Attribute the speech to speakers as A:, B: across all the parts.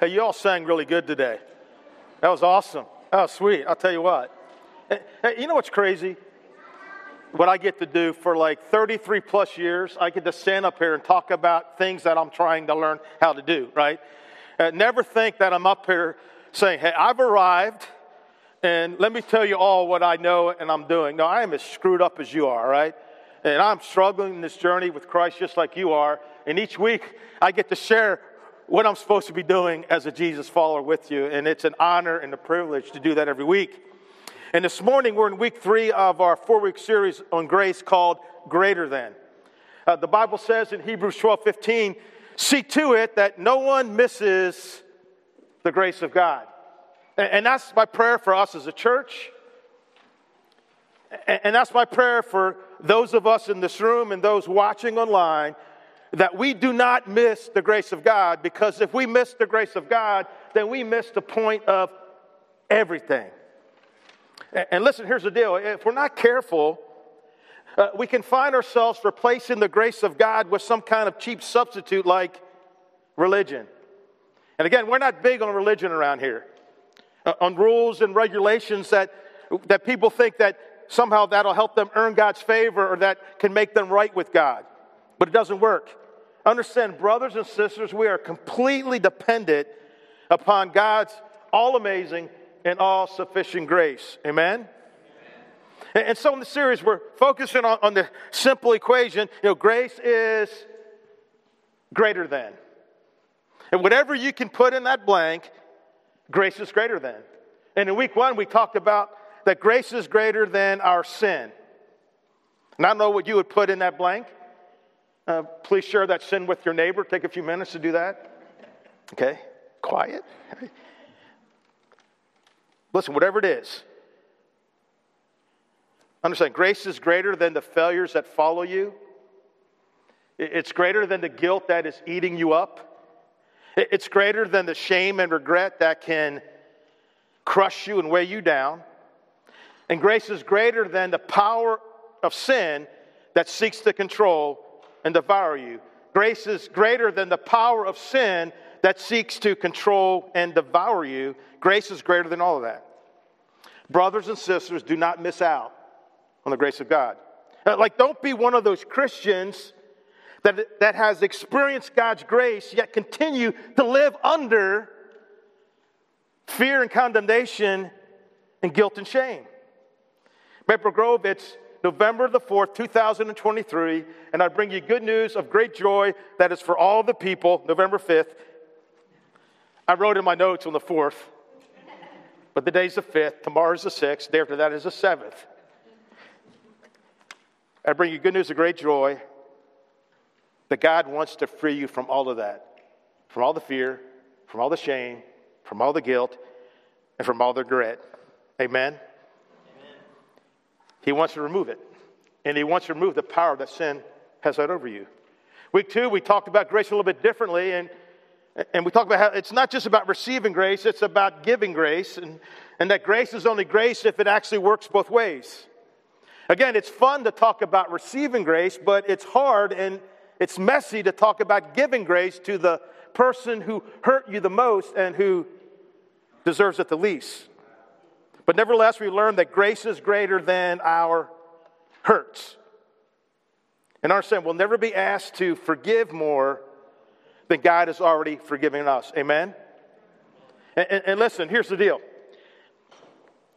A: Hey, you all sang really good today. That was awesome. That was sweet. I'll tell you what. Hey, you know what's crazy? What I get to do for like 33 plus years, I get to stand up here and talk about things that I'm trying to learn how to do, right? Uh, never think that I'm up here saying, hey, I've arrived and let me tell you all what I know and I'm doing. No, I am as screwed up as you are, right? And I'm struggling in this journey with Christ just like you are. And each week I get to share what I'm supposed to be doing as a Jesus follower with you. And it's an honor and a privilege to do that every week. And this morning we're in week three of our four week series on grace called Greater Than. Uh, the Bible says in Hebrews 12 15, see to it that no one misses the grace of God. And, and that's my prayer for us as a church. And, and that's my prayer for those of us in this room and those watching online that we do not miss the grace of God because if we miss the grace of God, then we miss the point of everything. And listen, here's the deal if we're not careful, uh, we can find ourselves replacing the grace of God with some kind of cheap substitute like religion. And again, we're not big on religion around here, uh, on rules and regulations that, that people think that somehow that'll help them earn God's favor or that can make them right with God but it doesn't work. Understand, brothers and sisters, we are completely dependent upon God's all amazing and all sufficient grace. Amen? Amen? And so in the series, we're focusing on, on the simple equation. You know, grace is greater than. And whatever you can put in that blank, grace is greater than. And in week one, we talked about that grace is greater than our sin. And I know what you would put in that blank. Uh, please share that sin with your neighbor. Take a few minutes to do that. Okay? Quiet. Listen, whatever it is, understand grace is greater than the failures that follow you, it's greater than the guilt that is eating you up, it's greater than the shame and regret that can crush you and weigh you down. And grace is greater than the power of sin that seeks to control and devour you. Grace is greater than the power of sin that seeks to control and devour you. Grace is greater than all of that. Brothers and sisters, do not miss out on the grace of God. Uh, like, don't be one of those Christians that, that has experienced God's grace, yet continue to live under fear and condemnation and guilt and shame. Maple Grove, it's November the 4th, 2023, and I bring you good news of great joy that is for all the people, November 5th. I wrote in my notes on the 4th, but the day's the 5th, tomorrow's the 6th, day after that is the 7th. I bring you good news of great joy that God wants to free you from all of that, from all the fear, from all the shame, from all the guilt, and from all the regret. Amen. He wants to remove it. And He wants to remove the power that sin has had over you. Week two, we talked about grace a little bit differently. And, and we talked about how it's not just about receiving grace, it's about giving grace. And, and that grace is only grace if it actually works both ways. Again, it's fun to talk about receiving grace, but it's hard and it's messy to talk about giving grace to the person who hurt you the most and who deserves it the least. But nevertheless, we learn that grace is greater than our hurts. And our sin will never be asked to forgive more than God has already forgiven us. Amen? And, and, and listen, here's the deal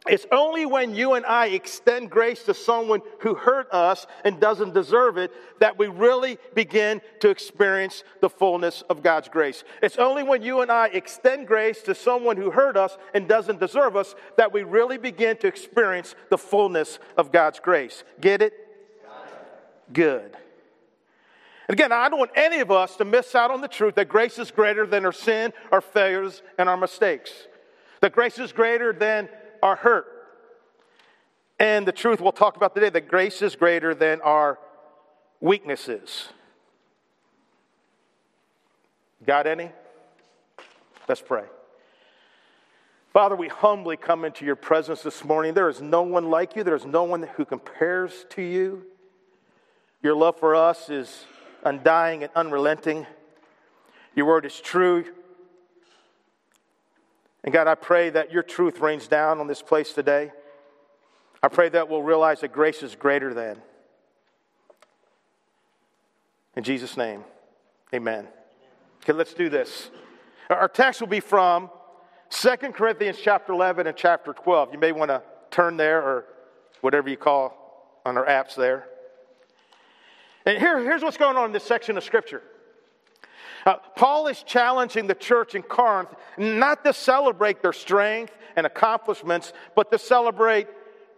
A: it's only when you and I extend grace to someone who hurt us and doesn't deserve it that we really begin to experience the fullness of God's grace. It's only when you and I extend grace to someone who hurt us and doesn't deserve us that we really begin to experience the fullness of God's grace. Get it? Good. And again, I don't want any of us to miss out on the truth that grace is greater than our sin, our failures, and our mistakes. That grace is greater than our hurt. And the truth we'll talk about today that grace is greater than our weaknesses. Got any? Let's pray. Father, we humbly come into your presence this morning. There is no one like you, there is no one who compares to you. Your love for us is undying and unrelenting. Your word is true. And God, I pray that your truth rains down on this place today. I pray that we'll realize that grace is greater than. In Jesus' name, amen. Okay, let's do this. Our text will be from 2 Corinthians chapter 11 and chapter 12. You may want to turn there or whatever you call on our apps there. And here, here's what's going on in this section of Scripture. Uh, Paul is challenging the church in Corinth not to celebrate their strength and accomplishments, but to celebrate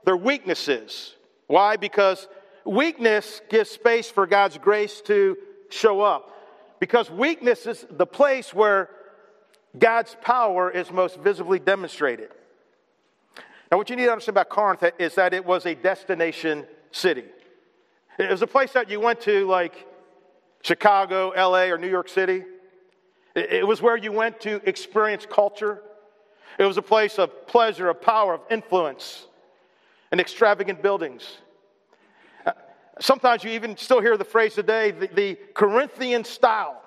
A: their weaknesses. Why? Because weakness gives space for God's grace to show up. Because weakness is the place where God's power is most visibly demonstrated. Now, what you need to understand about Corinth is that it was a destination city. It was a place that you went to, like Chicago, LA, or New York City. It was where you went to experience culture. It was a place of pleasure, of power, of influence, and extravagant buildings. Uh, sometimes you even still hear the phrase today, the, the Corinthian style.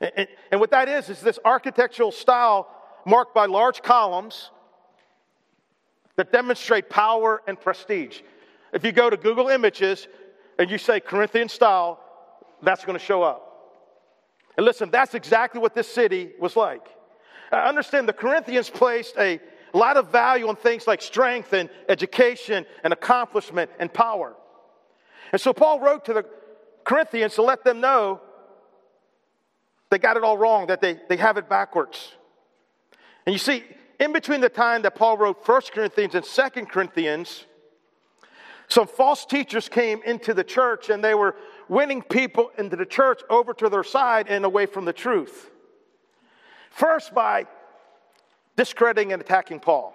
A: And, and what that is, is this architectural style marked by large columns that demonstrate power and prestige. If you go to Google Images and you say Corinthian style, that's going to show up. And listen, that's exactly what this city was like. I understand the Corinthians placed a lot of value on things like strength and education and accomplishment and power. And so Paul wrote to the Corinthians to let them know they got it all wrong, that they, they have it backwards. And you see, in between the time that Paul wrote 1 Corinthians and 2 Corinthians, some false teachers came into the church and they were winning people into the church over to their side and away from the truth. First, by discrediting and attacking Paul.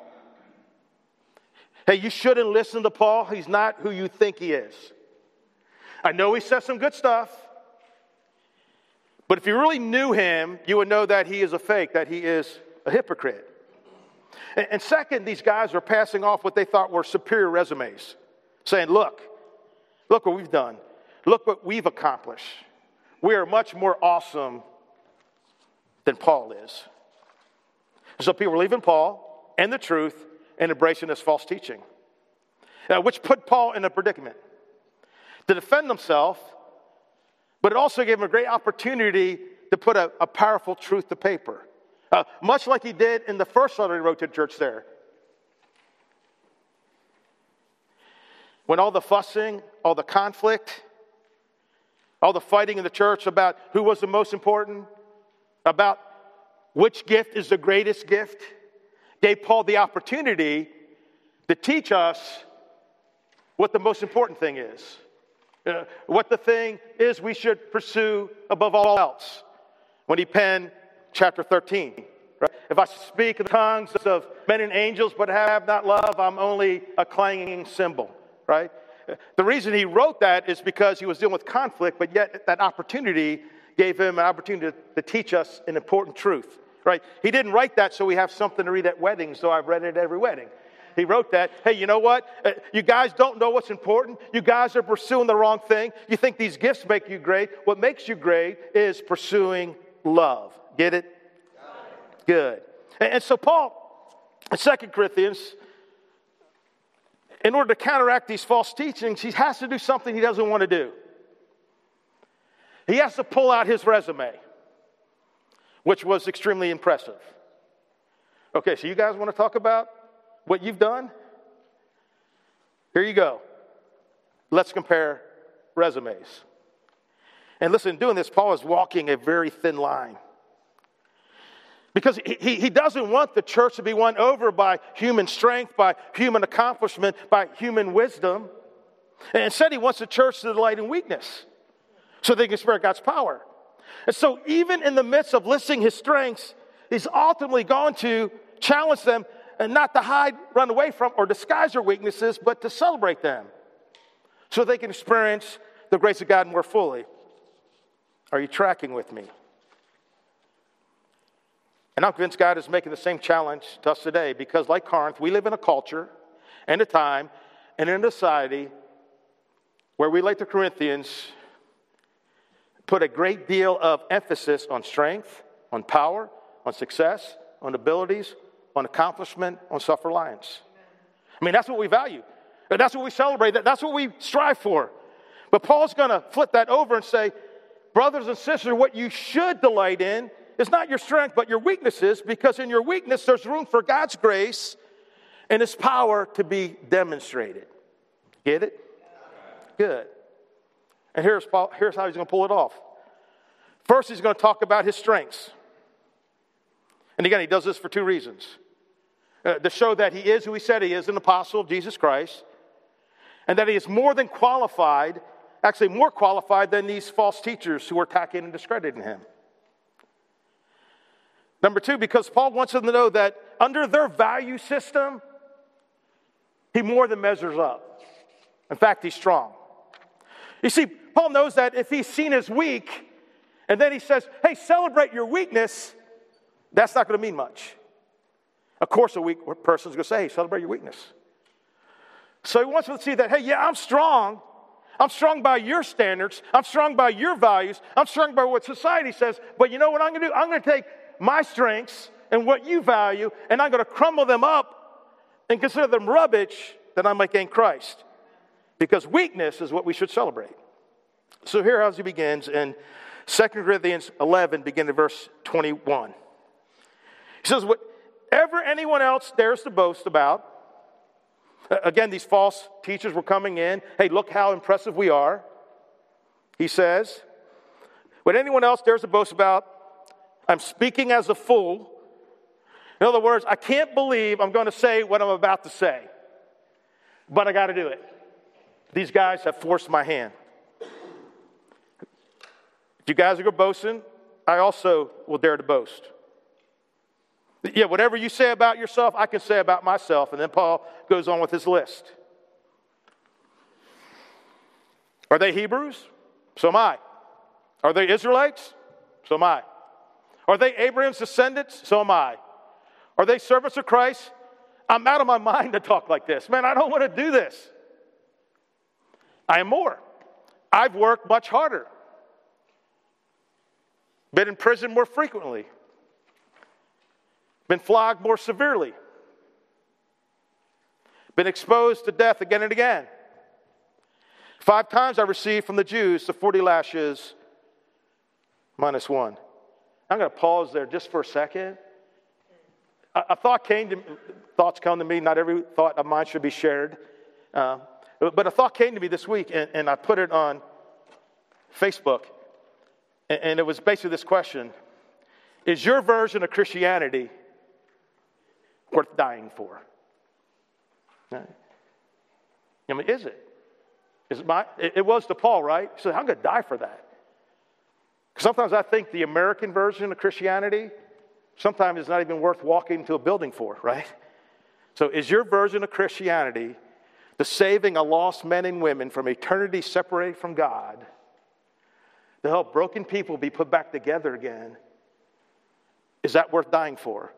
A: Hey, you shouldn't listen to Paul. He's not who you think he is. I know he says some good stuff. But if you really knew him, you would know that he is a fake, that he is a hypocrite. And, second, these guys are passing off what they thought were superior resumes, saying, Look, look what we've done. Look what we've accomplished. We are much more awesome than Paul is. So people were leaving Paul and the truth and embracing this false teaching, which put Paul in a predicament. To defend himself, but it also gave him a great opportunity to put a, a powerful truth to paper, uh, much like he did in the first letter he wrote to the church there. When all the fussing, all the conflict, all the fighting in the church about who was the most important, about which gift is the greatest gift, gave Paul the opportunity to teach us what the most important thing is. Uh, what the thing is we should pursue above all else when he penned chapter 13. Right? If I speak in the tongues of men and angels but have not love, I'm only a clanging cymbal, right? The reason he wrote that is because he was dealing with conflict, but yet that opportunity gave him an opportunity to, to teach us an important truth, right? He didn't write that so we have something to read at weddings, so I've read it at every wedding. He wrote that. Hey, you know what? Uh, you guys don't know what's important. You guys are pursuing the wrong thing. You think these gifts make you great. What makes you great is pursuing love. Get it? Good. And, so, Paul, 2 Corinthians, in order to counteract these false teachings, he has to do something he doesn't want to do. He has to pull out his resume, which was extremely impressive. Okay, so you guys want to talk about what you've done? Here you go. Let's compare resumes. And listen, doing this, Paul is walking a very thin line. Because he, he doesn't want the church to be won over by human strength, by human accomplishment, by human wisdom. And instead, he wants the church to delight in weakness so they can experience God's power. And so, even in the midst of listing his strengths, he's ultimately going to challenge them and not to hide, run away from, or disguise their weaknesses, but to celebrate them so they can experience the grace of God more fully. Are you tracking with me? And I'm convinced God is making the same challenge to us today because, like Corinth, we live in a culture and a time and in a society where we, like the Corinthians, put a great deal of emphasis on strength, on power, on success, on abilities, on accomplishment, on self reliance. I mean, that's what we value. That's what we celebrate. That's what we strive for. But Paul's going to flip that over and say, brothers and sisters, what you should delight in is not your strength, but your weaknesses, because in your weakness, there's room for God's grace and His power to be demonstrated. Get it? Good. And here's, Paul, here's how he's going to pull it off. First, he's going to talk about his strengths. And again, he does this for two reasons uh, to show that he is who he said he is, an apostle of Jesus Christ, and that he is more than qualified, actually more qualified than these false teachers who are attacking and discrediting him. Number two, because Paul wants them to know that under their value system, he more than measures up. In fact, he's strong. You see, Paul knows that if he's seen as weak, and then he says, hey, celebrate your weakness, that's not going to mean much. Of course, a weak person's going to say, hey, celebrate your weakness. So he wants them to see that, hey, yeah, I'm strong. I'm strong by your standards. I'm strong by your values. I'm strong by what society says. But you know what I'm going to do? I'm going to take my strengths and what you value, and I'm going to crumble them up and consider them rubbish that I might gain Christ. Because weakness is what we should celebrate. So here as he begins in 2 Corinthians 11, beginning verse 21. He says, Whatever anyone else dares to boast about, again, these false teachers were coming in. Hey, look how impressive we are. He says, What anyone else dares to boast about, I'm speaking as a fool. In other words, I can't believe I'm going to say what I'm about to say, but I got to do it. These guys have forced my hand. If you guys are going to boasting, I also will dare to boast. Yeah, whatever you say about yourself, I can say about myself. And then Paul goes on with his list. Are they Hebrews? So am I. Are they Israelites? So am I. Are they Abraham's descendants? So am I. Are they servants of Christ? I'm out of my mind to talk like this. Man, I don't want to do this. I am more. I've worked much harder, been in prison more frequently, been flogged more severely, been exposed to death again and again. Five times I received from the Jews the 40 lashes minus one. I'm going to pause there just for a second. A, a thought came to thoughts come to me. Not every thought of mine should be shared. Uh, but a thought came to me this week, and, and I put it on Facebook. And, and it was basically this question Is your version of Christianity worth dying for? I mean, is it? Is it, my, it was to Paul, right? He said, I'm going to die for that. Sometimes I think the American version of Christianity, sometimes is not even worth walking to a building for, right? So, is your version of Christianity the saving of lost men and women from eternity separated from God to help broken people be put back together again? Is that worth dying for?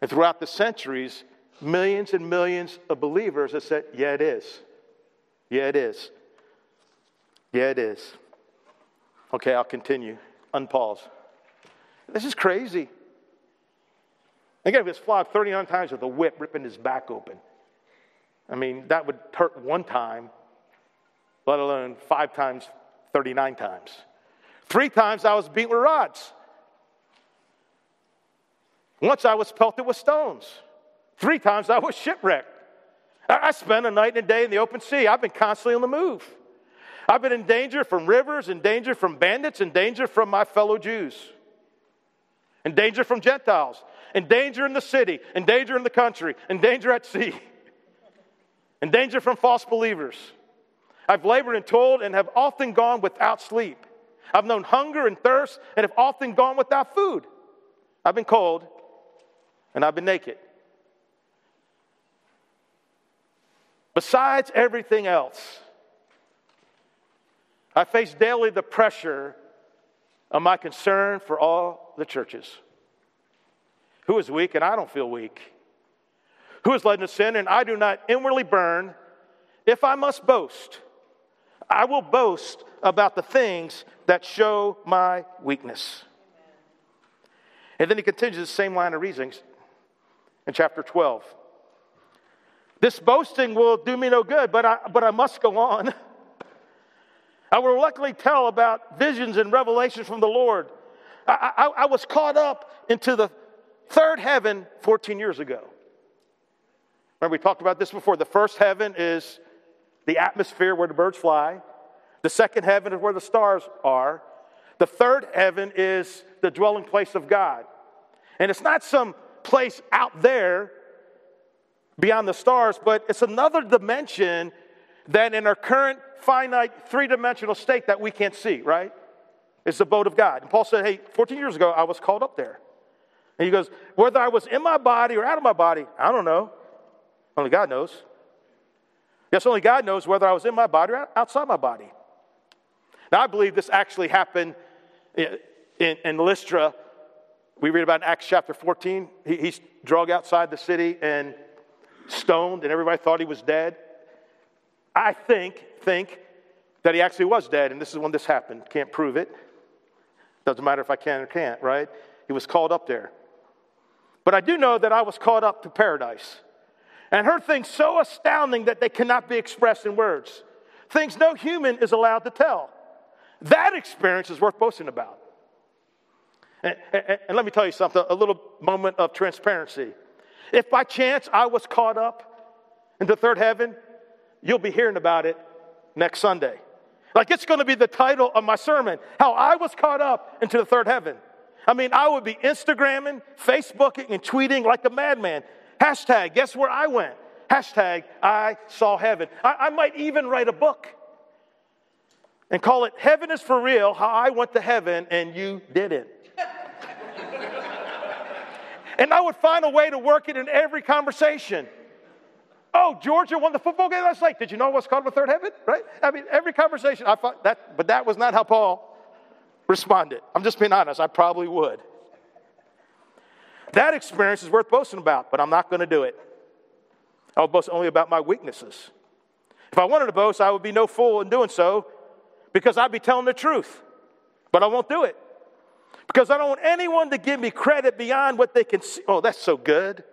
A: And throughout the centuries, millions and millions of believers have said, Yeah, it is. Yeah, it is. Yeah, it is. Okay, I'll continue. Unpause. This is crazy. Again, he was flogged 39 times with a whip, ripping his back open. I mean, that would hurt one time, let alone five times, 39 times. Three times I was beaten with rods. Once I was pelted with stones. Three times I was shipwrecked. I spent a night and a day in the open sea. I've been constantly on the move. I've been in danger from rivers, in danger from bandits, in danger from my fellow Jews, in danger from Gentiles, in danger in the city, in danger in the country, in danger at sea, in danger from false believers. I've labored and toiled and have often gone without sleep. I've known hunger and thirst and have often gone without food. I've been cold and I've been naked. Besides everything else, I face daily the pressure of my concern for all the churches. Who is weak and I don't feel weak? Who is led into sin and I do not inwardly burn? If I must boast, I will boast about the things that show my weakness. And then he continues the same line of reasonings in chapter 12. This boasting will do me no good, but I, but I must go on. I will luckily tell about visions and revelations from the Lord. I, I, I was caught up into the third heaven 14 years ago. Remember, we talked about this before. The first heaven is the atmosphere where the birds fly, the second heaven is where the stars are, the third heaven is the dwelling place of God. And it's not some place out there beyond the stars, but it's another dimension than in our current finite three dimensional state that we can't see, right? It's the boat of God. And Paul said, Hey, 14 years ago, I was called up there. And he goes, Whether I was in my body or out of my body, I don't know. Only God knows. Yes, only God knows whether I was in my body or outside my body. Now, I believe this actually happened in, in, in Lystra. We read about in Acts chapter 14. He, he's drug outside the city and stoned, and everybody thought he was dead. I think, think that he actually was dead, and this is when this happened. Can't prove it. Doesn't matter if I can or can't, right? He was called up there. But I do know that I was called up to paradise and heard things so astounding that they cannot be expressed in words. Things no human is allowed to tell. That experience is worth boasting about. And, and, and, let me tell you something a little moment of transparency. If by chance I was caught up into third heaven, you'll be hearing about it next Sunday. Like it's going to be the title of my sermon How I Was Caught Up into the Third Heaven. I mean, I would be Instagramming, Facebooking, and tweeting like a madman. Hashtag, guess where I went? Hashtag, I saw heaven. I, I might even write a book and call it Heaven is for Real How I Went to Heaven and You Didn't. and I would find a way to work it in every conversation. Oh, Georgia won the football game last night. Did you know what's called the third heaven? Right? I mean, every conversation, I thought that, but that was not how Paul responded. I'm just being honest. I probably would. That experience is worth boasting about, but I'm not going to do it. I'll boast only about my weaknesses. If I wanted to boast, I would be no fool in doing so because I'd be telling the truth, but I won't do it because I don't want anyone to give me credit beyond what they can see. Oh, that's so good.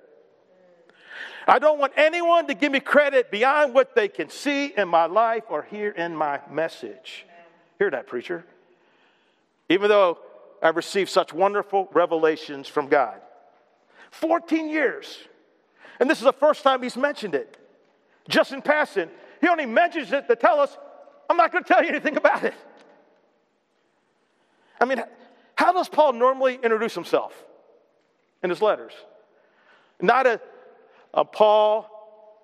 A: I don't want anyone to give me credit beyond what they can see in my life or hear in my message. Hear that, preacher. Even though I've received such wonderful revelations from God. 14 years. And this is the first time he's mentioned it. Just in passing. He only mentions it to tell us, I'm not going to tell you anything about it. I mean, how does Paul normally introduce himself in his letters? Not a uh, Paul,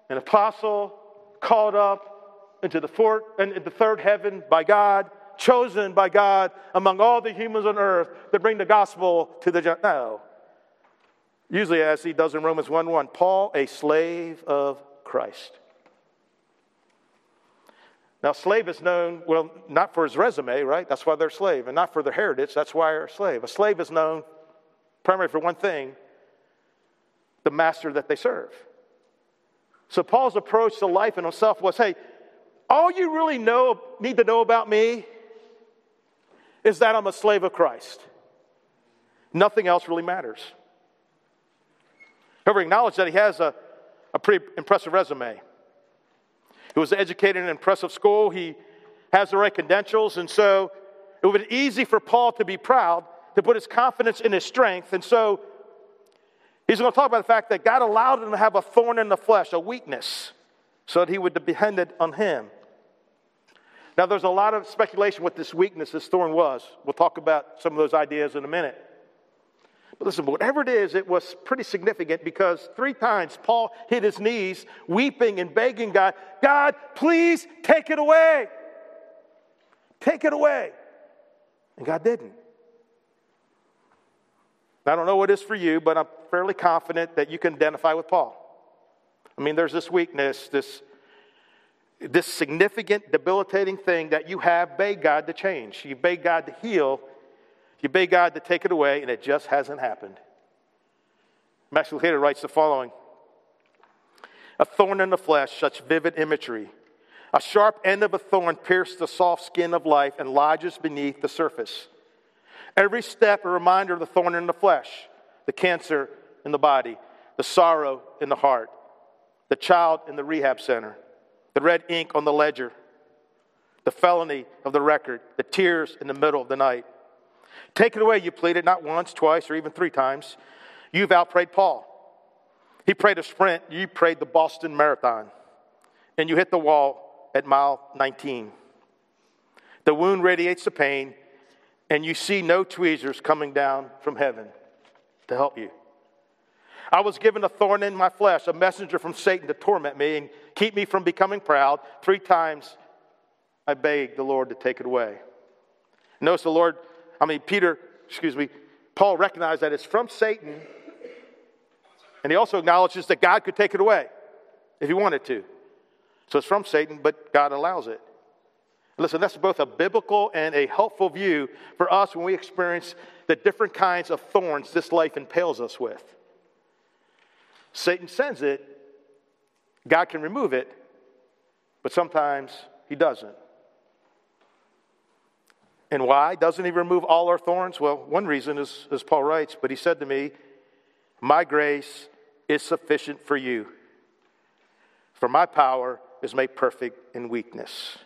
A: an apostle, called up into the, fourth, into the third heaven by God, chosen by God among all the humans on earth to bring the gospel to the no. Usually, as he does in Romans 1 1, Paul, a slave of Christ. Now, slave is known, well, not for his resume, right? That's why they're slave, and not for their heritage. That's why they're a slave. A slave is known primarily for one thing the master that they serve. So Paul's approach to life and himself was hey, all you really know, need to know about me is that I'm a slave of Christ. Nothing else really matters. However, acknowledge that he has a, a pretty impressive resume. He was educated in an impressive school. He has the right credentials. And so it would be easy for Paul to be proud, to put his confidence in his strength. And so He's going to talk about the fact that God allowed him to have a thorn in the flesh, a weakness, so that he would depend on him. Now, there's a lot of speculation what this weakness, this thorn was. We'll talk about some of those ideas in a minute. But listen, whatever it is, it was pretty significant because three times Paul hit his knees, weeping and begging God, God, please take it away. Take it away. And God didn't. I don't know what it is for you, but I'm fairly confident that you can identify with Paul. I mean, there's this weakness, this, this significant, debilitating thing that you have begged God to change. You beg God to heal, you beg God to take it away, and it just hasn't happened. Max Lucado writes the following A thorn in the flesh, such vivid imagery. A sharp end of a thorn pierced the soft skin of life and lodges beneath the surface. Every step a reminder of the thorn in the flesh, the cancer in the body, the sorrow in the heart, the child in the rehab center, the red ink on the ledger, the felony of the record, the tears in the middle of the night. Take it away, you pleaded, not once, twice, or even three times. You've outprayed Paul. He prayed a sprint, you prayed the Boston Marathon, and you hit the wall at mile 19. The wound radiates the pain, and you see no tweezers coming down from heaven to help you. I was given a thorn in my flesh, a messenger from Satan to torment me and keep me from becoming proud. Three times I begged the Lord to take it away. Notice the Lord, I mean, Peter, excuse me, Paul recognized that it's from Satan, and he also acknowledges that God could take it away if he wanted to. So it's from Satan, but God allows it. Listen, that's both a biblical and a helpful view for us when we experience the different kinds of thorns this life impales us with. Satan sends it, God can remove it, but sometimes he doesn't. And why? Doesn't he remove all our thorns? Well, one reason is, as Paul writes, but he said to me, My grace is sufficient for you, for my power is made perfect in weakness.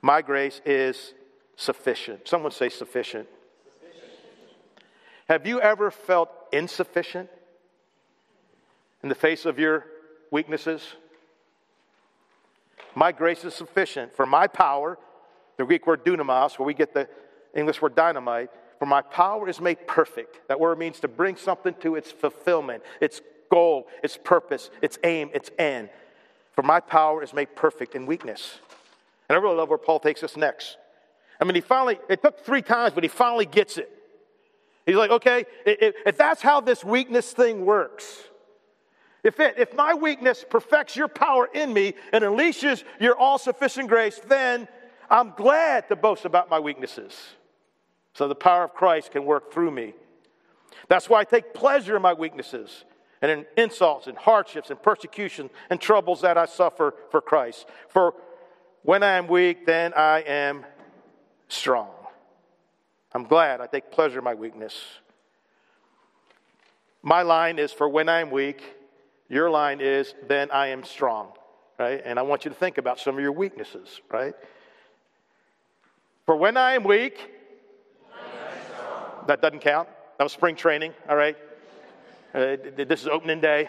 A: My grace is sufficient. Someone say sufficient. sufficient. Have you ever felt insufficient in the face of your weaknesses? My grace is sufficient for my power the Greek word dunamis, where we get the English word dynamite, for my power is made perfect. That word means to bring something to its fulfillment, its goal, its purpose, its aim, its end. For my power is made perfect in weakness. And I really love where Paul takes us next. I mean, he finally, it took three times, but he finally gets it. He's like, okay, if, that's how this weakness thing works, if, it, if my weakness perfects your power in me and unleashes your all sufficient grace, then I'm glad to boast about my weaknesses so the power of Christ can work through me. That's why I take pleasure in my weaknesses and in insults and hardships and persecution and troubles that I suffer for Christ. For when I am weak, then I am strong. I'm glad I take pleasure in my weakness. My line is for when I am weak, your line is then I am strong, right? And I want you to think about some of your weaknesses, right? For when I am weak, that doesn't count. That was spring training, all right? Uh, this is opening day,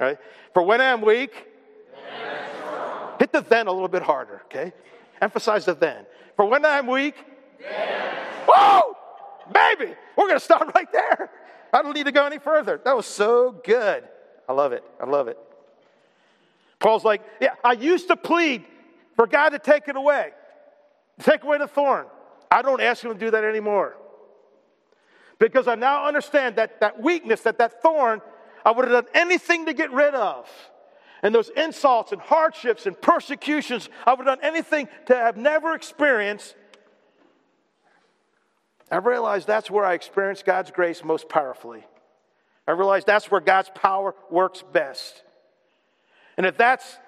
A: all right? For when I am weak, hit the then a little bit harder, okay? Emphasize the then. For when I am weak, whoa, baby, we're going to stop right there. I don't need to go any further. That was so good. I love it. I love it. Paul's like, yeah, I used to plead for God to take it away. Take away the thorn. I don't ask him to do that anymore. Because I now understand that that weakness, that that thorn, I would have done anything to get rid of. And those insults and hardships and persecutions, I would have done anything to have never experienced. I realized that's where I experienced God's grace most powerfully. I realize that's where God's power works best. And if that's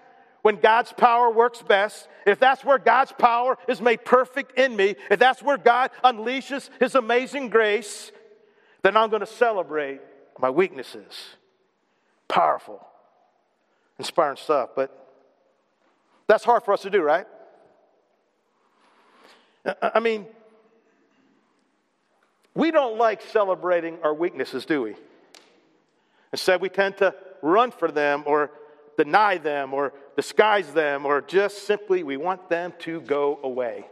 A: when God's power works best, if that's where God's power is made perfect in me, if that's where God unleashes His amazing grace, then I'm going to celebrate my weaknesses. Powerful, inspiring stuff, but that's hard for us to do, right? I mean, we don't like celebrating our weaknesses, do we? Instead, we tend to run for them or deny them or disguise them or just simply we want them to go away.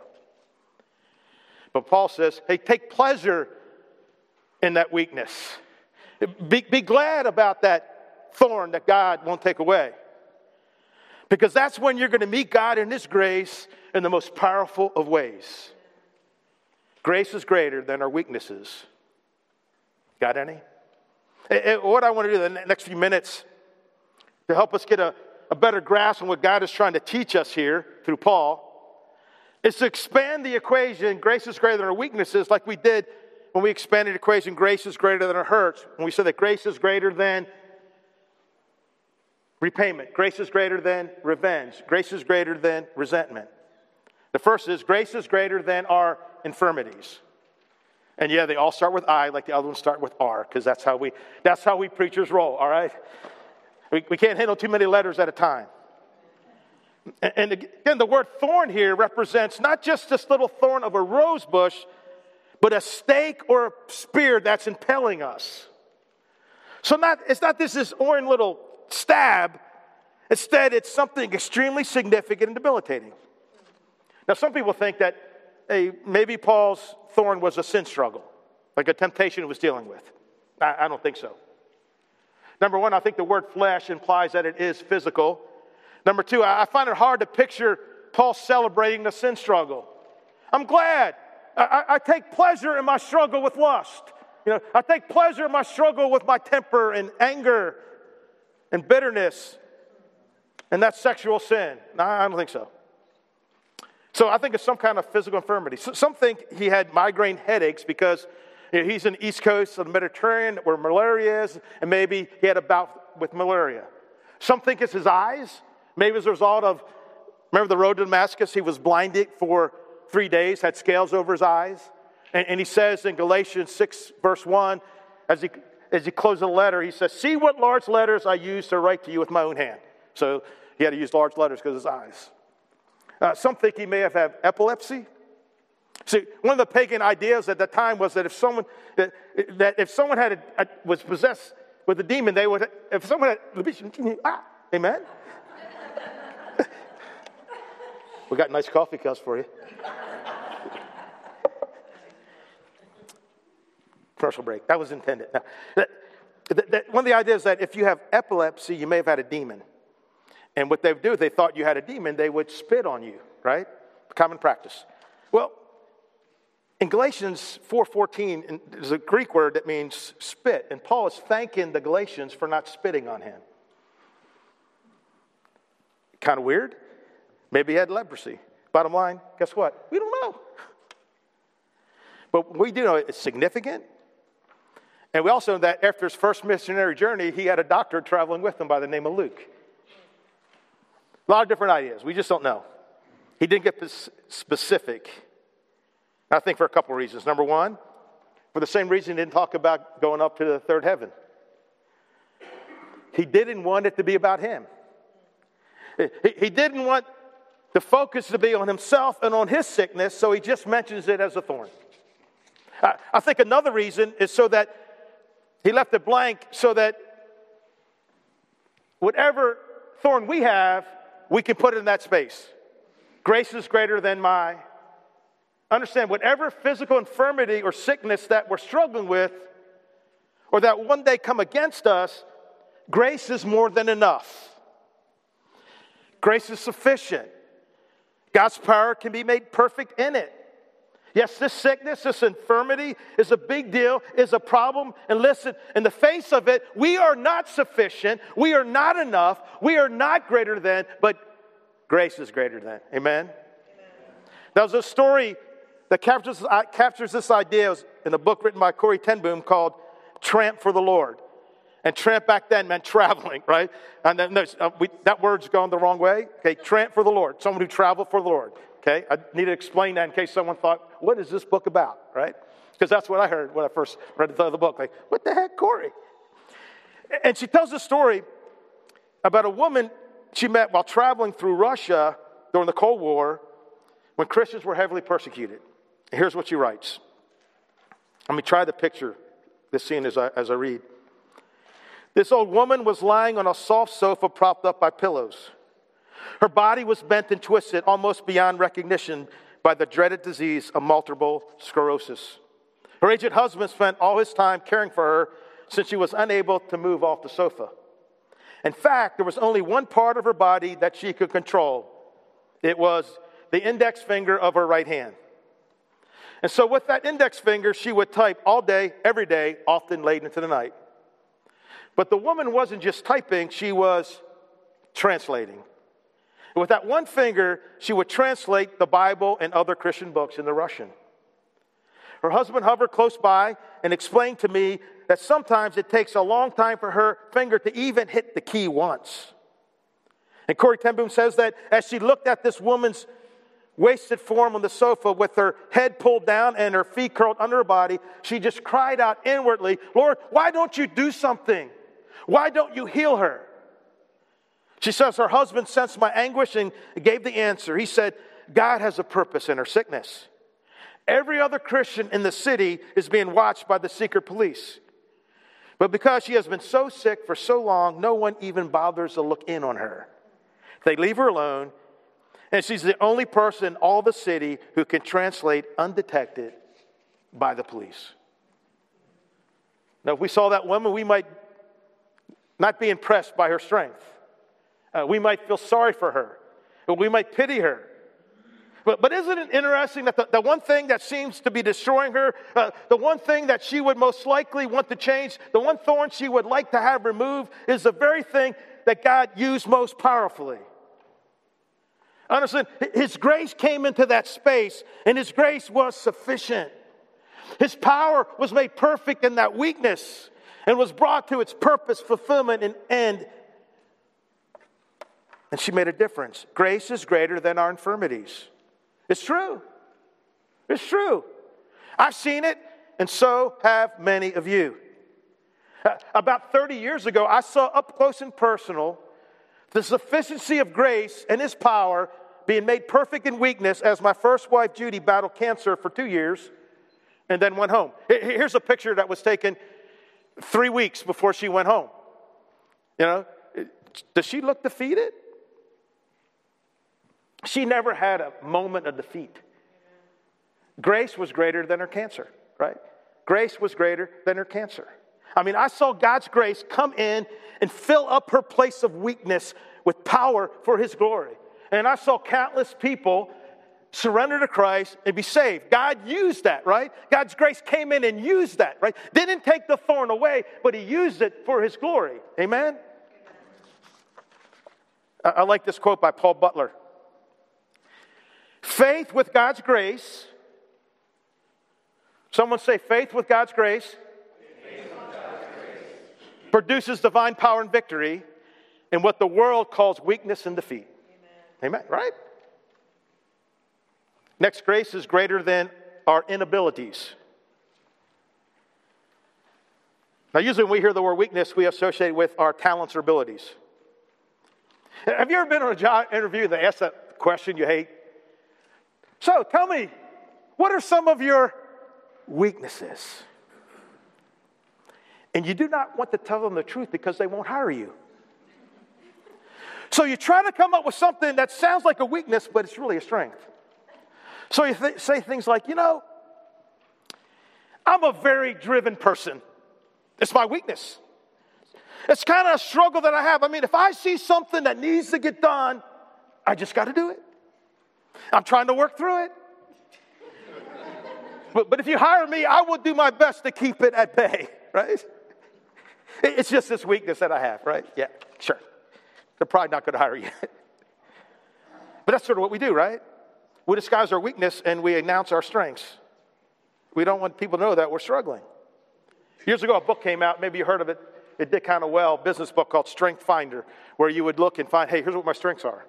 A: But Paul says, hey, take pleasure in that weakness. Be, be glad about that thorn that God won't take away. Because that's when you're going to meet God in His grace in the most powerful of ways. Grace is greater than our weaknesses. Got any? What I want to do in the next few minutes to help us get a, a better grasp on what God is trying to teach us here through Paul is to expand the equation, grace is greater than our weaknesses, like we did when we expanded the equation, grace is greater than our hurts. When we said that grace is greater than repayment, grace is greater than revenge, grace is greater than resentment. The first is grace is greater than our infirmities. And yeah, they all start with I, like the other ones start with R, because that's how we that's how we preachers roll, all right? We, we can't handle too many letters at a time. And, and again, the word thorn here represents not just this little thorn of a rose bush, but a stake or a spear that's impelling us. So not, it's not this, this orange little stab. Instead, it's something extremely significant and debilitating. Now, some people think that hey, maybe Paul's thorn was a sin struggle, like a temptation he was dealing with. I, I don't think so. Number one, I think the word flesh implies that it is physical. Number two, I find it hard to picture Paul celebrating the sin struggle. I'm glad. I, I, take pleasure in my struggle with lust. You know, I take pleasure in my struggle with my temper and anger and bitterness. And that's sexual sin. No, I don't think so. So I think it's some kind of physical infirmity. So some think he had migraine headaches because you know, he's in the east coast of the Mediterranean where malaria is, and maybe he had a bout with malaria. Some think it's his eyes. Maybe as a result of, remember the road to Damascus? He was blinded for three days, had scales over his eyes. And, and he says in Galatians 6, verse 1, as he, as he closes the letter, he says, See what large letters I use to write to you with my own hand. So he had to use large letters because his eyes. Uh, some think he may have had epilepsy. See, one of the pagan ideas at the time was that if someone that, that if someone had a, a, was possessed with a demon, they would. If someone had ah, amen. we got nice coffee cups for you. Commercial break. That was intended. Now, that, that, one of the ideas that if you have epilepsy, you may have had a demon. And what they would do, if they thought you had a demon, they would spit on you, right? Common practice. Well, in Galatians 4:14, there's a Greek word that means spit, and Paul is thanking the Galatians for not spitting on him. Kind of weird. Maybe he had leprosy. Bottom line, guess what? We don't know. But we do know it's significant. And we also know that after his first missionary journey, he had a doctor traveling with him by the name of Luke. A lot of different ideas. We just don't know. He didn't get specific. I think for a couple of reasons. Number one, for the same reason he didn't talk about going up to the third heaven. He didn't want it to be about him. He didn't want the focus to be on himself and on his sickness, so he just mentions it as a thorn. I think another reason is so that he left it blank so that whatever thorn we have, we can put it in that space. Grace is greater than my. Understand, whatever physical infirmity or sickness that we're struggling with, or that one day come against us, grace is more than enough. Grace is sufficient. God's power can be made perfect in it. Yes, this sickness, this infirmity is a big deal, is a problem. And listen, in the face of it, we are not sufficient. We are not enough. We are not greater than, but grace is greater than. Amen? Amen. There was a story that captures, uh, captures this idea in a book written by Corrie ten Boom called Tramp for the Lord. And tramp back then meant traveling, right? And then uh, we, that word's gone the wrong way. Okay, tramp for the Lord, someone who traveled for the Lord. Okay, I need to explain that in case someone thought, what is this book about, right? Because that's what I heard when I first read the book. Like, what the heck, Corrie? And she tells a story about a woman she met while traveling through Russia during the Cold War when Christians were heavily persecuted. And here's what she writes. Let me try to picture this scene as I, as I read. This old woman was lying on a soft sofa propped up by pillows. Her body was bent and twisted almost beyond recognition by the dreaded disease of multiple sclerosis. Her aged husband spent all his time caring for her since she was unable to move off the sofa. In fact, there was only one part of her body that she could control it was the index finger of her right hand. And so, with that index finger, she would type all day, every day, often late into the night. But the woman wasn't just typing, she was translating. And with that one finger, she would translate the Bible and other Christian books into Russian. Her husband hovered close by and explained to me that sometimes it takes a long time for her finger to even hit the key once. And Corrie ten Boom says that as she looked at this woman's wasted form on the sofa with her head pulled down and her feet curled under her body, she just cried out inwardly, Lord, why don't you do something? Why don't you heal her? She says her husband sensed my anguish and gave the answer. He said, God has a purpose in her sickness. Every other Christian in the city is being watched by the secret police. But because she has been so sick for so long, no one even bothers to look in on her. They leave her alone, and she's the only person in all the city who can translate undetected by the police. Now, if we saw that woman, we might not be impressed by her strength. Uh, we might feel sorry for her, or we might pity her. But, but isn't it interesting that the, the one thing that seems to be destroying her, uh, the one thing that she would most likely want to change, the one thorn she would like to have removed, is the very thing that God used most powerfully? Understand, His grace came into that space, and His grace was sufficient. His power was made perfect in that weakness and was brought to its purpose, fulfillment, and end. And she made a difference. Grace is greater than our infirmities. It's true. It's true. I've seen it, and so have many of you. Uh, about 30 years ago, I saw up close and personal the sufficiency of grace and His power being made perfect in weakness as my first wife, Judy, battled cancer for two years and then went home. Here's a picture that was taken three weeks before she went home. You know, does she look defeated? She never had a moment of defeat. Grace was greater than her cancer, right? Grace was greater than her cancer. I mean, I saw God's grace come in and fill up her place of weakness with power for His glory. And I saw countless people surrender to Christ and be saved. God used that, right? God's grace came in and used that, right? Didn't take the thorn away, but He used it for His glory. Amen? I like this quote by Paul Butler. Faith with God's grace. Someone say, faith with God's grace,
B: God's grace.
A: produces divine power and victory in what the world calls weakness and defeat. Amen. Amen. Right? Next, grace is greater than our inabilities. Now, usually when we hear the word weakness, we associate with our talents or abilities. Have you ever been on a job interview that asks that question you hate? So tell me, what are some of your weaknesses? And you do not want to tell them the truth because they won't hire you. So you try to come up with something that sounds like a weakness, but it's really a strength. So you th- say things like, you know, I'm a very driven person. It's my weakness. It's kind of a struggle that I have. I mean, if I see something that needs to get done, I just got to do it. I'm trying to work through it. But, but if you hire me, I will do my best to keep it at bay, right? It's just this weakness that I have, right? Yeah, sure. They're probably not going to hire you. but that's sort of what we do, right? We disguise our weakness and we announce our strengths. We don't want people to know that we're struggling. Years ago, a book came out, maybe you heard of it. It did kind of well, business book called Strength Finder, where you would look and find, hey, here's what my strengths are.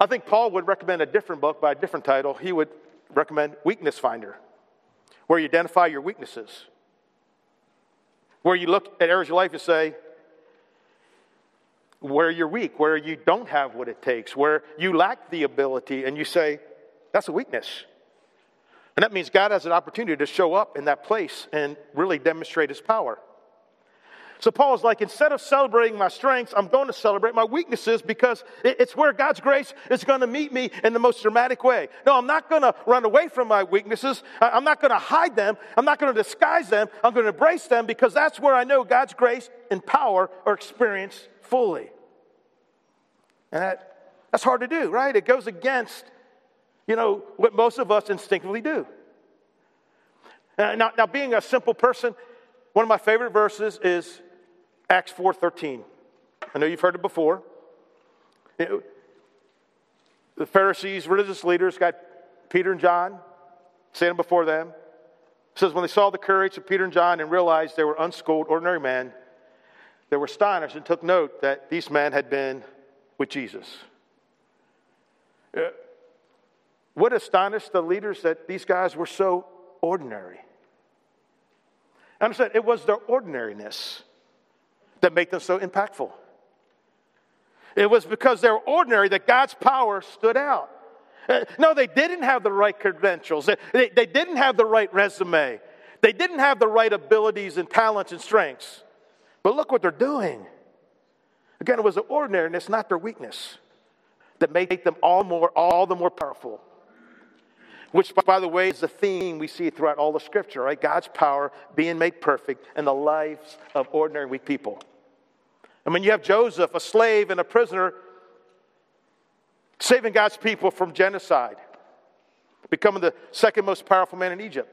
A: I think Paul would recommend a different book by a different title. He would recommend Weakness Finder, where you identify your weaknesses, where you look at areas of your life and say, where you're weak, where you don't have what it takes, where you lack the ability, and you say, that's a weakness. And that means God has an opportunity to show up in that place and really demonstrate his power. So Paul is like, instead of celebrating my strengths, I'm going to celebrate my weaknesses because it's where God's grace is going to meet me in the most dramatic way. No, I'm not going to run away from my weaknesses. I'm not going to hide them. I'm not going to disguise them. I'm going to embrace them because that's where I know God's grace and power are experienced fully. And that, that's hard to do, right? It goes against, you know, what most of us instinctively do. Uh, now, now, being a simple person, one of my favorite verses is Acts 4:13. I know you've heard it before. The Pharisees, religious leaders, got Peter and John standing before them. It says, when they saw the courage of Peter and John and realized they were unschooled, ordinary men, they were astonished and took note that these men had been with Jesus. Uh, What astonished the leaders that these guys were so ordinary? I understand, it was their ordinariness that make them so impactful. It was because they were ordinary that God's power stood out. Uh, no, they didn't have the right credentials. They, they, didn't have the right resume. They didn't have the right abilities and talents and strengths. But look what they're doing. Again, it was the ordinariness, not their weakness, that made them all, more, all the more powerful. Which, by the way, is the theme we see throughout all the scripture, right? God's power being made perfect in the lives of ordinary weak people. I mean, you have Joseph, a slave and a prisoner, saving God's people from genocide, becoming the second most powerful man in Egypt.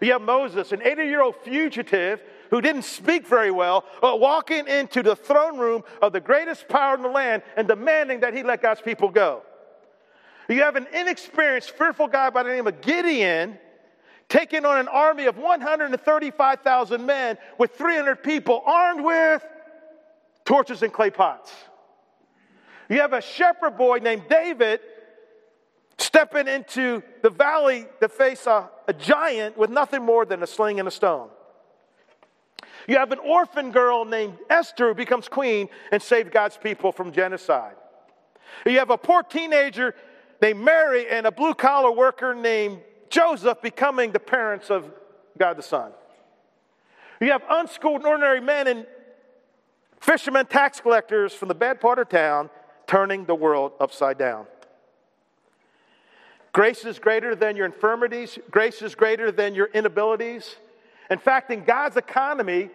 A: You have Moses, an 80 year old fugitive who didn't speak very well, walking into the throne room of the greatest power in the land and demanding that he let God's people go. You have an inexperienced, fearful guy by the name of Gideon taking on an army of 135,000 men with 300 people armed with torches and clay pots. You have a shepherd boy named David stepping into the valley to face a, a giant with nothing more than a sling and a stone. You have an orphan girl named Esther who becomes queen and saved God's people from genocide. You have a poor teenager named Mary and a blue collar worker named Joseph becoming the parents of God the Son. You have unschooled ordinary men and fishermen, tax collectors from the bad part of town turning the world upside down. Grace is greater than your infirmities, grace is greater than your inabilities. In fact, in God's economy,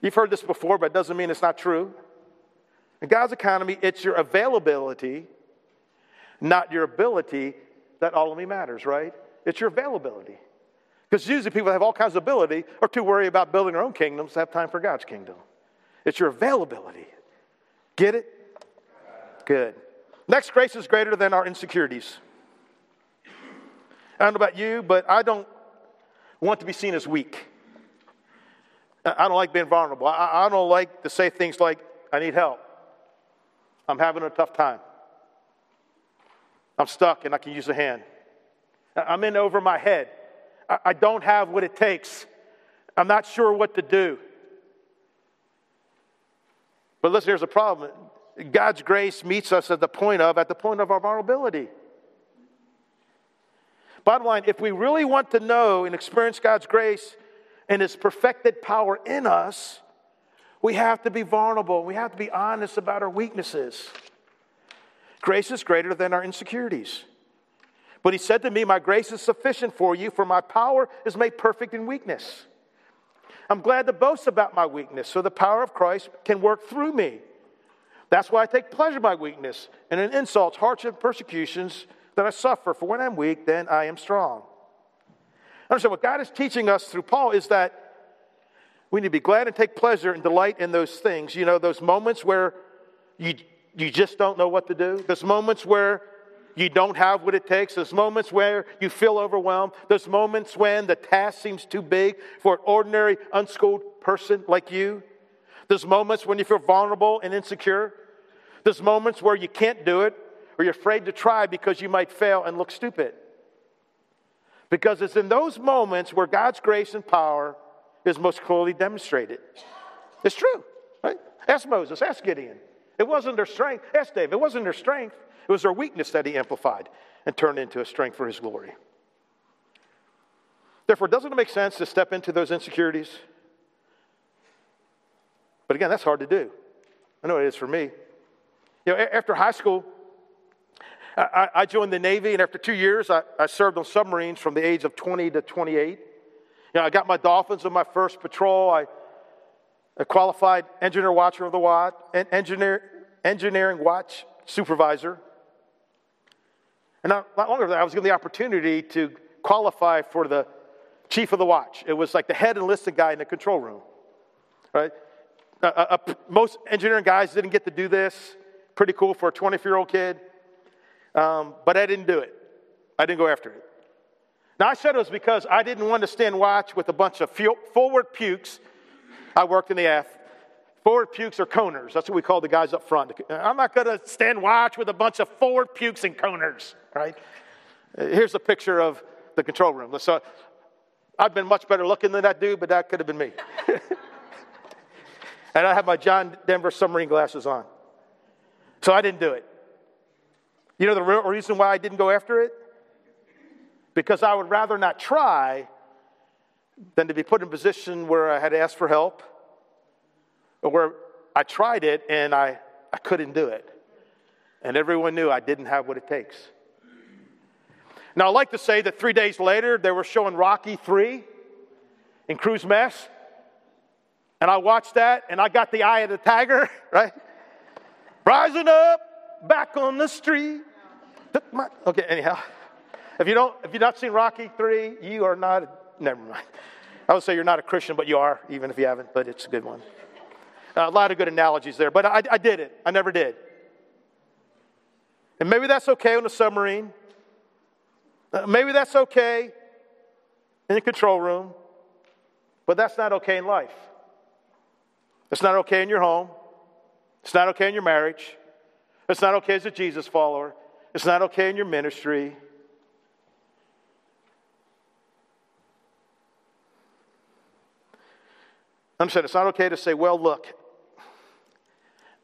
A: you've heard this before, but it doesn't mean it's not true. In God's economy, it's your availability, not your ability, that ultimately matters, right? It's your availability. Because usually people have all kinds of ability or too worried about building their own kingdoms to have time for God's kingdom. It's your availability. Get it? Good. Next, grace is greater than our insecurities. I don't know about you, but I don't want to be seen as weak. I don't like being vulnerable. I don't like to say things like, I need help. I'm having a tough time. I'm stuck and I can use a hand. I'm in over my head. I don't have what it takes. I'm not sure what to do. But listen, here's the problem. God's grace meets us at the point of, at the point of our vulnerability. Bottom line, if we really want to know and experience God's grace and His perfected power in us, we have to be vulnerable. We have to be honest about our weaknesses. Grace is greater than our insecurities. But he said to me, My grace is sufficient for you, for my power is made perfect in weakness. I'm glad to boast about my weakness, so the power of Christ can work through me. That's why I take pleasure in my weakness and in insults, hardships, persecutions that I suffer. For when I'm weak, then I am strong. Understand what God is teaching us through Paul is that we need to be glad and take pleasure and delight in those things. You know, those moments where you, you just don't know what to do, those moments where you don't have what it takes, those moments where you feel overwhelmed, those moments when the task seems too big for an ordinary, unschooled person like you, those moments when you feel vulnerable and insecure, those moments where you can't do it or you're afraid to try because you might fail and look stupid. Because it's in those moments where God's grace and power is most clearly demonstrated. It's true, right? Ask Moses, ask Gideon. It wasn't their strength. Ask David. It wasn't their strength. It was their weakness that he amplified and turned into a strength for his glory. Therefore, doesn't it make sense to step into those insecurities? But again, that's hard to do. I know it is for me. You know, after high school, I, I joined the Navy, and after two years, I, I served on submarines from the age of 20 to 28. You know, I got my Dolphins on my first patrol. I, a qualified engineer watcher of the watch, engineer, engineering watch supervisor. And not, not long that, I was given the opportunity to qualify for the chief of the watch. It was like the head enlisted guy in the control room. Right? Uh, uh, most engineering guys didn't get to do this. Pretty cool for a 24 year old kid. Um, but I didn't do it. I didn't go after it. Now, I said it was because I didn't want to stand watch with a bunch of forward pukes. I worked in the aft, Forward pukes or coners. That's what we call the guys up front. I'm not going to stand watch with a bunch of forward pukes and coners, right? Uh, here's a picture of the control room. So I've been much better looking than that dude, but that could have been me. and I have my John Denver submarine glasses on. So I didn't do it. You know the real reason why I didn't go after it? Because I would rather not try than to be put in a position where I had to ask for help or where I tried it and I, I couldn't do it. And everyone knew I didn't have what it takes. Now, I like to say that three days later, they were showing Rocky 3 in Crew's Mess. And I watched that and I got the eye of the tiger, right? Rising up, back on the street. Okay, anyhow. If you don't, if you've not seen Rocky 3, you are not, never mind. I would say you're not a Christian, but you are, even if you haven't, but it's a good one. Uh, a lot of good analogies there, but I, I did it. I never did. And maybe that's okay on a submarine. Uh, maybe that's okay in the control room, but that's not okay in life. It's not okay in your home. It's not okay in your marriage. It's not okay as a Jesus follower. It's not okay in your ministry. I'm saying it's not okay to say, well, look,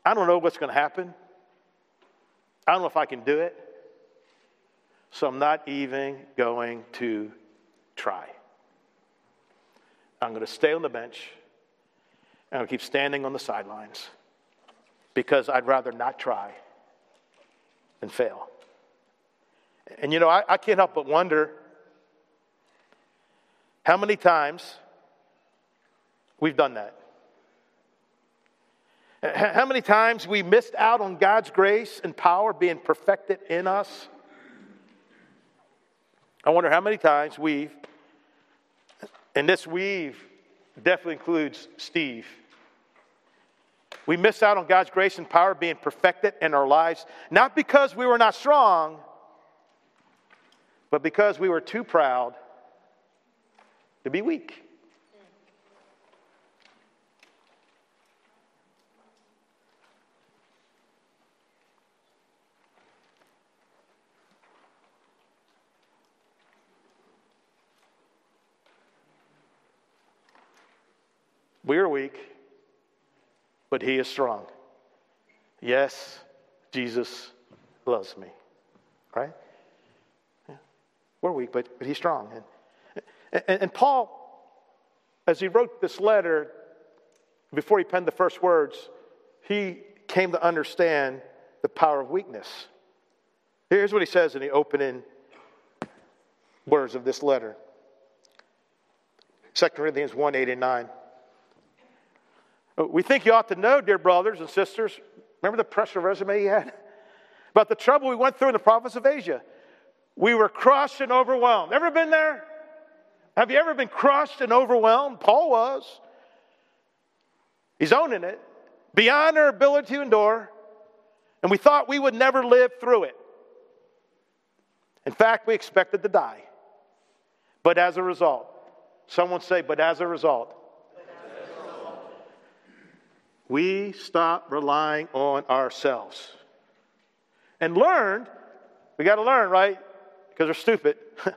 A: I don't know what's going to happen. I don't know if I can do it. So I'm not even going to try. I'm going to stay on the bench. I'm going to keep standing on the sidelines because I'd rather not try than fail. And you know, I, I can't help but wonder how many times we've done that. How many times we missed out on God's grace and power being perfected in us? I wonder how many times we've, and this we've definitely includes Steve. We miss out on God's grace and power being perfected in our lives, not because we were not strong, but because we were too proud to be weak. We are weak, but He is strong. Yes, Jesus loves me. Right? Yeah. We're weak, but, but He's strong. And, and, and Paul, as he wrote this letter, before he penned the first words, he came to understand the power of weakness. Here's what he says in the opening words of this letter 2 Corinthians 1 8 and 9. Uh, we think you ought to know, dear brothers and sisters, remember the pressure resume he had? About the trouble we went through in the province of Asia. We were crushed and overwhelmed. Ever been there? Have you ever been crushed and overwhelmed? Paul was. He's owning it. Beyond our ability to endure. And we thought we would never live through it. In fact, we expected to die. But as a result, someone say, but as a result, we stop relying on ourselves and learned, we got to learn, right? Because we're stupid. At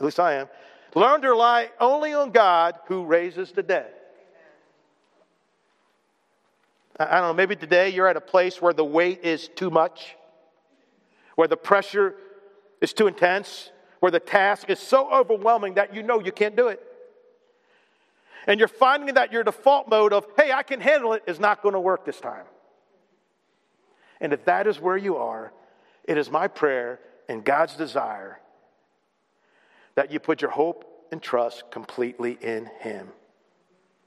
A: least I am. Learn to rely only on God who raises the dead. I don't know, maybe today you're at a place where the weight is too much, where the pressure is too intense, where the task is so overwhelming that you know you can't do it and you're finding that your default mode of, hey, I can handle it, is not going to work this time. And if that is where you are, it is my prayer and God's desire that you put your hope and trust completely in Him.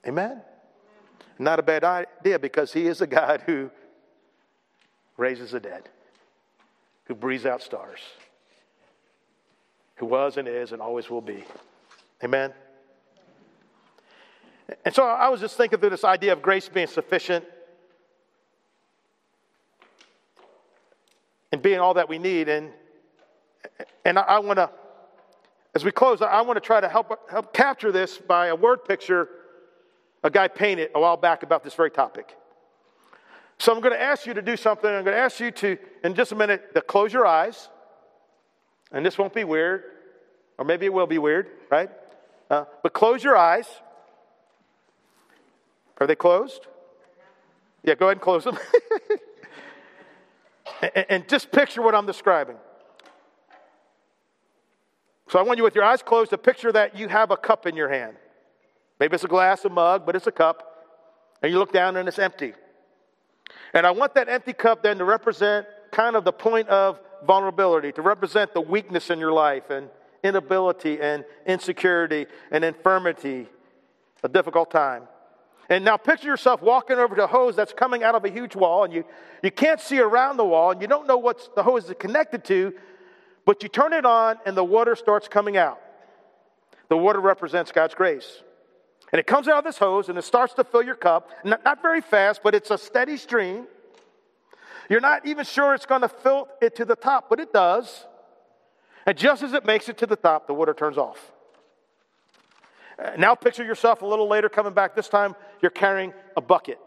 A: Amen? Not a bad idea because He is a God who raises the dead, who breathes out stars, who was and is and always will be. Amen? And so I was just thinking through this idea of grace being sufficient and being all that we need. And, and I, want to, as we close, I want to try to help, help capture this by a word picture a guy painted a while back about this very topic. So I'm going to ask you to do something. I'm going to ask you to, in just a minute, to close your eyes. And this won't be weird, or maybe it will be weird, right? Uh, but close your eyes. Are they closed? Yeah, go ahead and close them. and, and just picture what I'm describing. So I want you, with your eyes closed, to picture that you have a cup in your hand. Maybe it's a glass, a mug, but it's a cup. And you look down and it's empty. And I want that empty cup then to represent kind of the point of vulnerability, to represent the weakness in your life and inability and insecurity and infirmity, a difficult time. And now picture yourself walking over to a hose that's coming out of a huge wall, and you, you can't see around the wall, and you don't know what the hose is connected to, but you turn it on, and the water starts coming out. The water represents God's grace. And it comes out of this hose, and it starts to fill your cup. Not, not very fast, but it's a steady stream. You're not even sure it's going to fill it to the top, but it does. And just as it makes it to the top, the water turns off. Now picture yourself a little later coming back. This time you're carrying a bucket.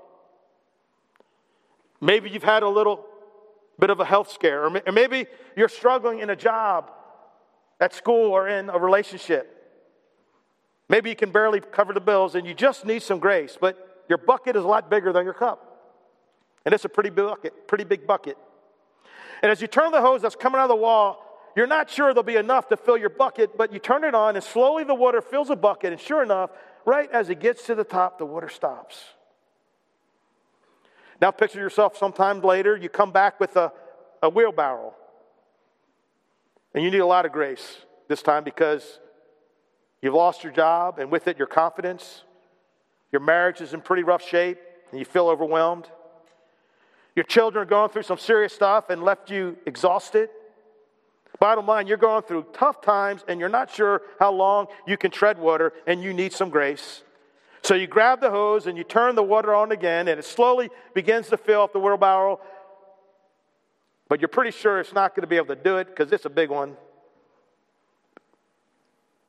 A: Maybe you've had a little bit of a health scare, or maybe you're struggling in a job, at school, or in a relationship. Maybe you can barely cover the bills and you just need some grace, but your bucket is a lot bigger than your cup. And it's a pretty big bucket, pretty big bucket. And as you turn the hose that's coming out of the wall, you're not sure there'll be enough to fill your bucket, but you turn it on and slowly the water fills the bucket. And sure enough, right as it gets to the top, the water stops. Now picture yourself sometime later, you come back with a, a wheelbarrow. And you need a lot of grace this time because you've lost your job and with it your confidence. Your marriage is in pretty rough shape and you feel overwhelmed. Your children are going through some serious stuff and left you exhausted. Bottom line, you're going through tough times and you're not sure how long you can tread water and you need some grace. So you grab the hose and you turn the water on again and it slowly begins to fill up the wheelbarrow. But you're pretty sure it's not going to be able to do it because it's a big one.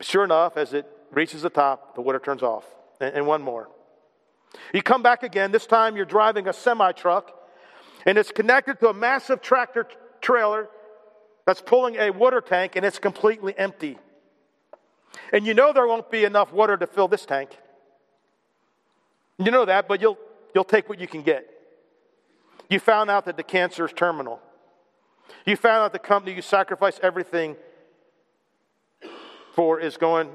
A: Sure enough, as it reaches the top, the water turns off. And, one more. You come back again. This time you're driving a semi truck and it's connected to a massive tractor trailer that's pulling a water tank and it's completely empty. And you know there won't be enough water to fill this tank. You know that, but you'll, you'll take what you can get. You found out that the cancer is terminal. You found out the company you sacrificed everything for is going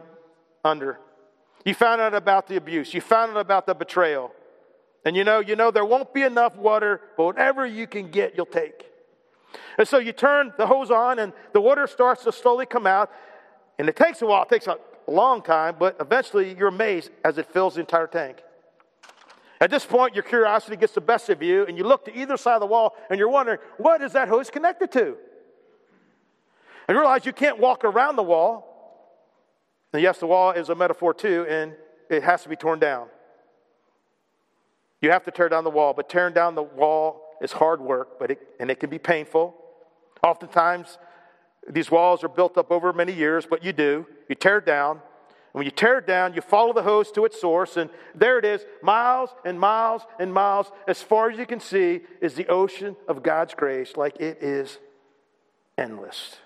A: under. You found out about the abuse. You found out about the betrayal. And you know, you know there won't be enough water, but whatever you can get, you'll take. And so you turn the hose on, and the water starts to slowly come out. And it takes a while, it takes a long time, but eventually you're amazed as it fills the entire tank. At this point, your curiosity gets the best of you, and you look to either side of the wall, and you're wondering, what is that hose connected to? And you realize you can't walk around the wall. And yes, the wall is a metaphor too, and it has to be torn down. You have to tear down the wall, but tearing down the wall is hard work, but it, and it can be painful. Oftentimes, these walls are built up over many years, but you do. You tear down. And when you tear it down, you follow the hose to its source, and there it is, miles and miles and miles, as far as you can see, is the ocean of God's grace, like it is endless.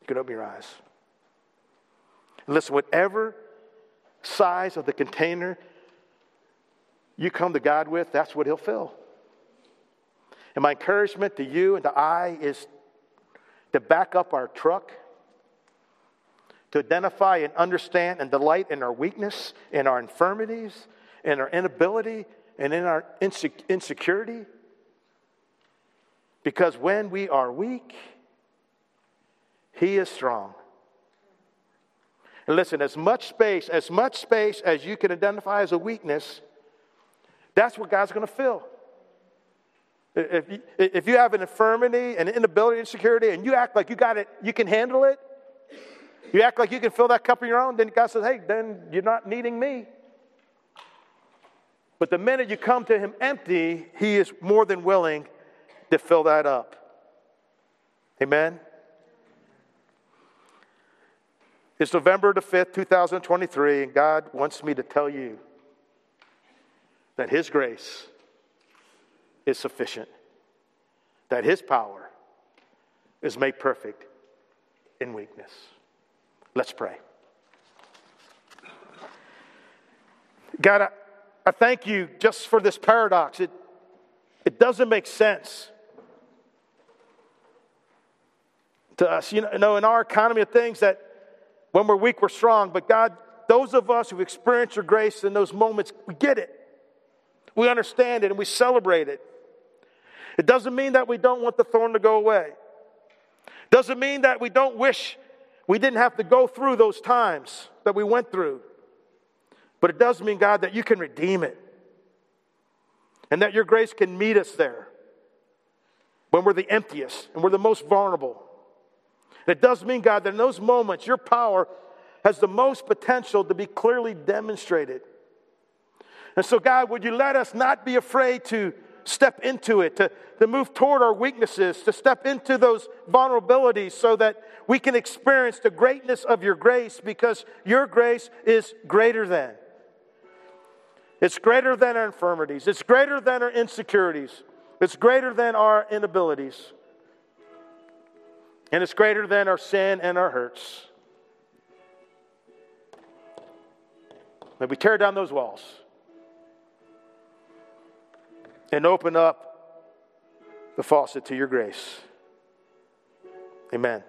A: You can open your eyes. And listen, whatever size of the container you come to God with, that's what He'll fill. And my encouragement to you and to I is to back up our truck, to identify and understand and delight in our weakness, in our infirmities, in our inability, and in our insecurity. Because when we are weak, He is strong. And listen, as much space, as much space as you can identify as a weakness, that's what God's going to fill. If you, if you have an infirmity, an inability, insecurity, and you act like you got it, you can handle it, you act like you can fill that cup on your own, then God says, hey, then you're not needing me. But the minute you come to Him empty, He is more than willing to fill that up. Amen? It's November the 5th, 2023, and God wants me to tell you that His grace is sufficient, that His power is made perfect in weakness. Let's pray. God, I, I thank you just for this paradox. It, it doesn't make sense to us. You know, in our economy of things, that when we're weak, we're strong. But God, those of us who experience your grace in those moments, we get it. We understand it and we celebrate it. It doesn't mean that we don't want the thorn to go away. It Doesn't mean that we don't wish we didn't have to go through those times that we went through. But it does mean, God, that you can redeem it. And that your grace can meet us there when we're the emptiest and we're the most vulnerable. And it does mean, God, that in those moments, your power has the most potential to be clearly demonstrated. And so, God, would you let us not be afraid to step into it, to, to move toward our weaknesses, to step into those vulnerabilities so that we can experience the greatness of your grace because your grace is greater than. It's greater than our infirmities, it's greater than our insecurities, it's greater than our inabilities, and it's greater than our sin and our hurts. May we tear down those walls and open up the faucet to your grace. Amen.